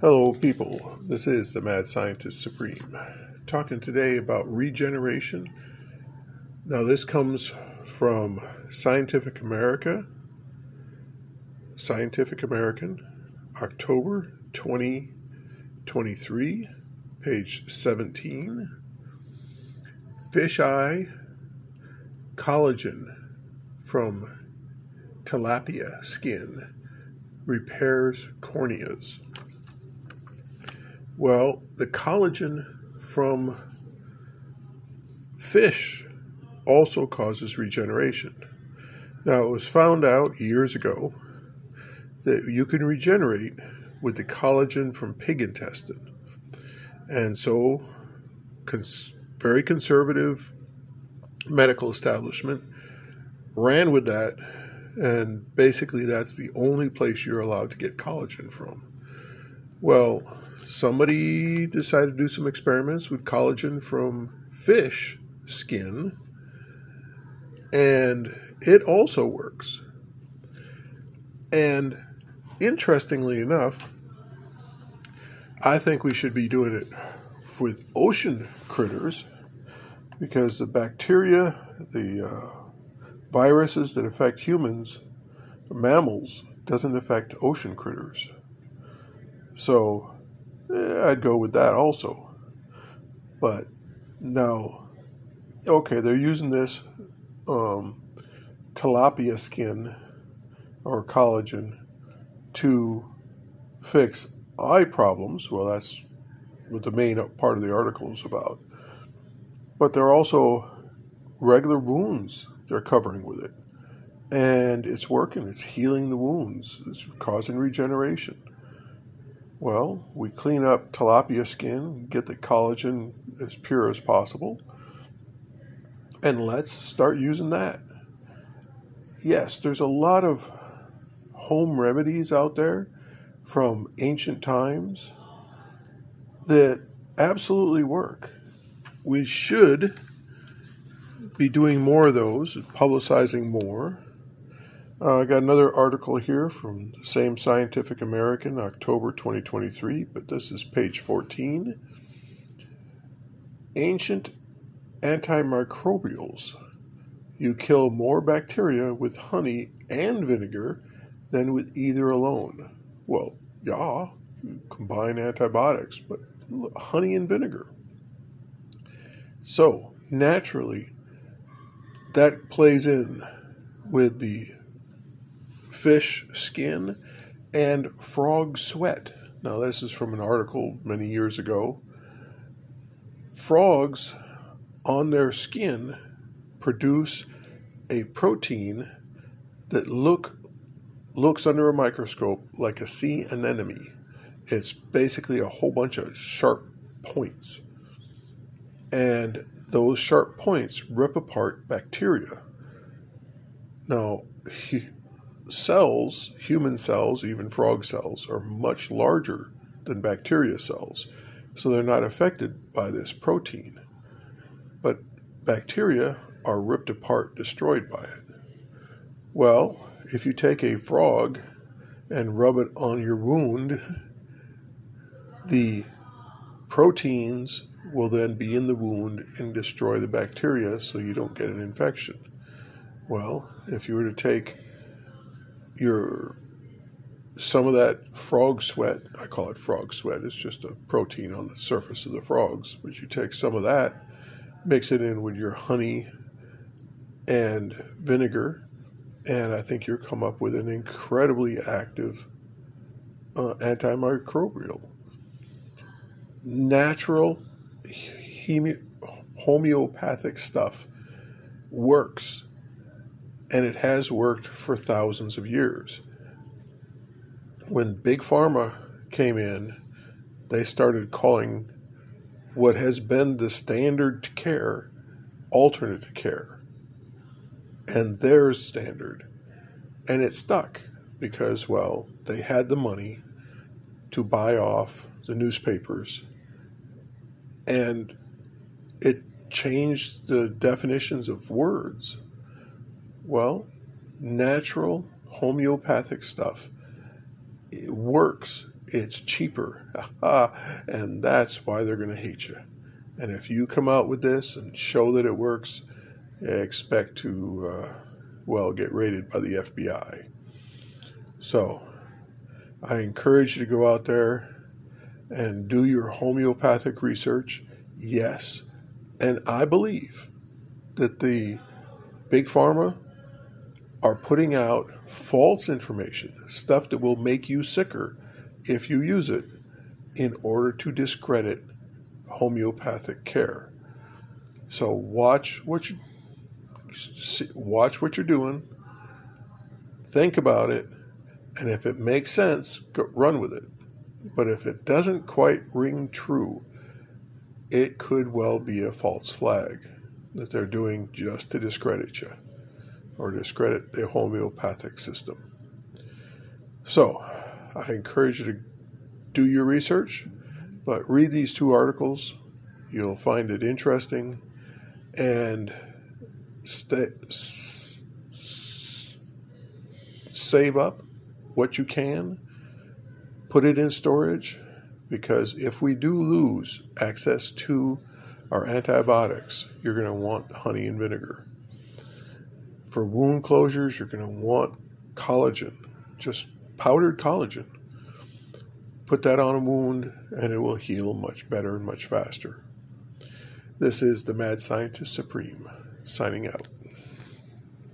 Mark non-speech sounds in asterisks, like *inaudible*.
Hello, people. This is the Mad Scientist Supreme. Talking today about regeneration. Now, this comes from Scientific America, Scientific American, October 2023, page 17. Fish eye collagen from tilapia skin repairs corneas. Well, the collagen from fish also causes regeneration. Now, it was found out years ago that you can regenerate with the collagen from pig intestine. And so, cons- very conservative medical establishment ran with that, and basically, that's the only place you're allowed to get collagen from. Well, somebody decided to do some experiments with collagen from fish skin, and it also works. And interestingly enough, I think we should be doing it with ocean critters because the bacteria, the uh, viruses that affect humans, mammals, doesn't affect ocean critters. So eh, I'd go with that also. But now, okay, they're using this um, tilapia skin or collagen to fix eye problems. Well, that's what the main part of the article is about. But there are also regular wounds they're covering with it. And it's working, it's healing the wounds, it's causing regeneration. Well, we clean up tilapia skin, get the collagen as pure as possible, and let's start using that. Yes, there's a lot of home remedies out there from ancient times that absolutely work. We should be doing more of those, publicizing more. Uh, I got another article here from the same Scientific American, October 2023, but this is page 14. Ancient antimicrobials. You kill more bacteria with honey and vinegar than with either alone. Well, yeah, combine antibiotics, but honey and vinegar. So, naturally, that plays in with the fish skin, and frog sweat. Now, this is from an article many years ago. Frogs on their skin produce a protein that look looks under a microscope like a sea anemone. It's basically a whole bunch of sharp points. And those sharp points rip apart bacteria. Now, *laughs* cells, human cells, even frog cells, are much larger than bacteria cells, so they're not affected by this protein. But bacteria are ripped apart, destroyed by it. Well, if you take a frog and rub it on your wound, the proteins will then be in the wound and destroy the bacteria so you don't get an infection. Well, if you were to take your some of that frog sweat, I call it frog sweat, it's just a protein on the surface of the frogs, but you take some of that, mix it in with your honey and vinegar, and I think you'll come up with an incredibly active uh, antimicrobial. Natural homeopathic stuff works and it has worked for thousands of years. When Big Pharma came in, they started calling what has been the standard care alternate care. And their standard. And it stuck because, well, they had the money to buy off the newspapers. And it changed the definitions of words. Well, natural homeopathic stuff it works. it's cheaper. *laughs* and that's why they're going to hate you. And if you come out with this and show that it works, expect to, uh, well, get raided by the FBI. So, I encourage you to go out there and do your homeopathic research. Yes. And I believe that the big pharma are putting out false information, stuff that will make you sicker if you use it, in order to discredit homeopathic care. So watch what you watch what you're doing, think about it, and if it makes sense, go, run with it. But if it doesn't quite ring true, it could well be a false flag that they're doing just to discredit you or discredit the homeopathic system. So, I encourage you to do your research, but read these two articles. You'll find it interesting and stay, s- save up what you can, put it in storage, because if we do lose access to our antibiotics, you're going to want honey and vinegar. For wound closures, you're going to want collagen, just powdered collagen. Put that on a wound and it will heal much better and much faster. This is the Mad Scientist Supreme, signing out.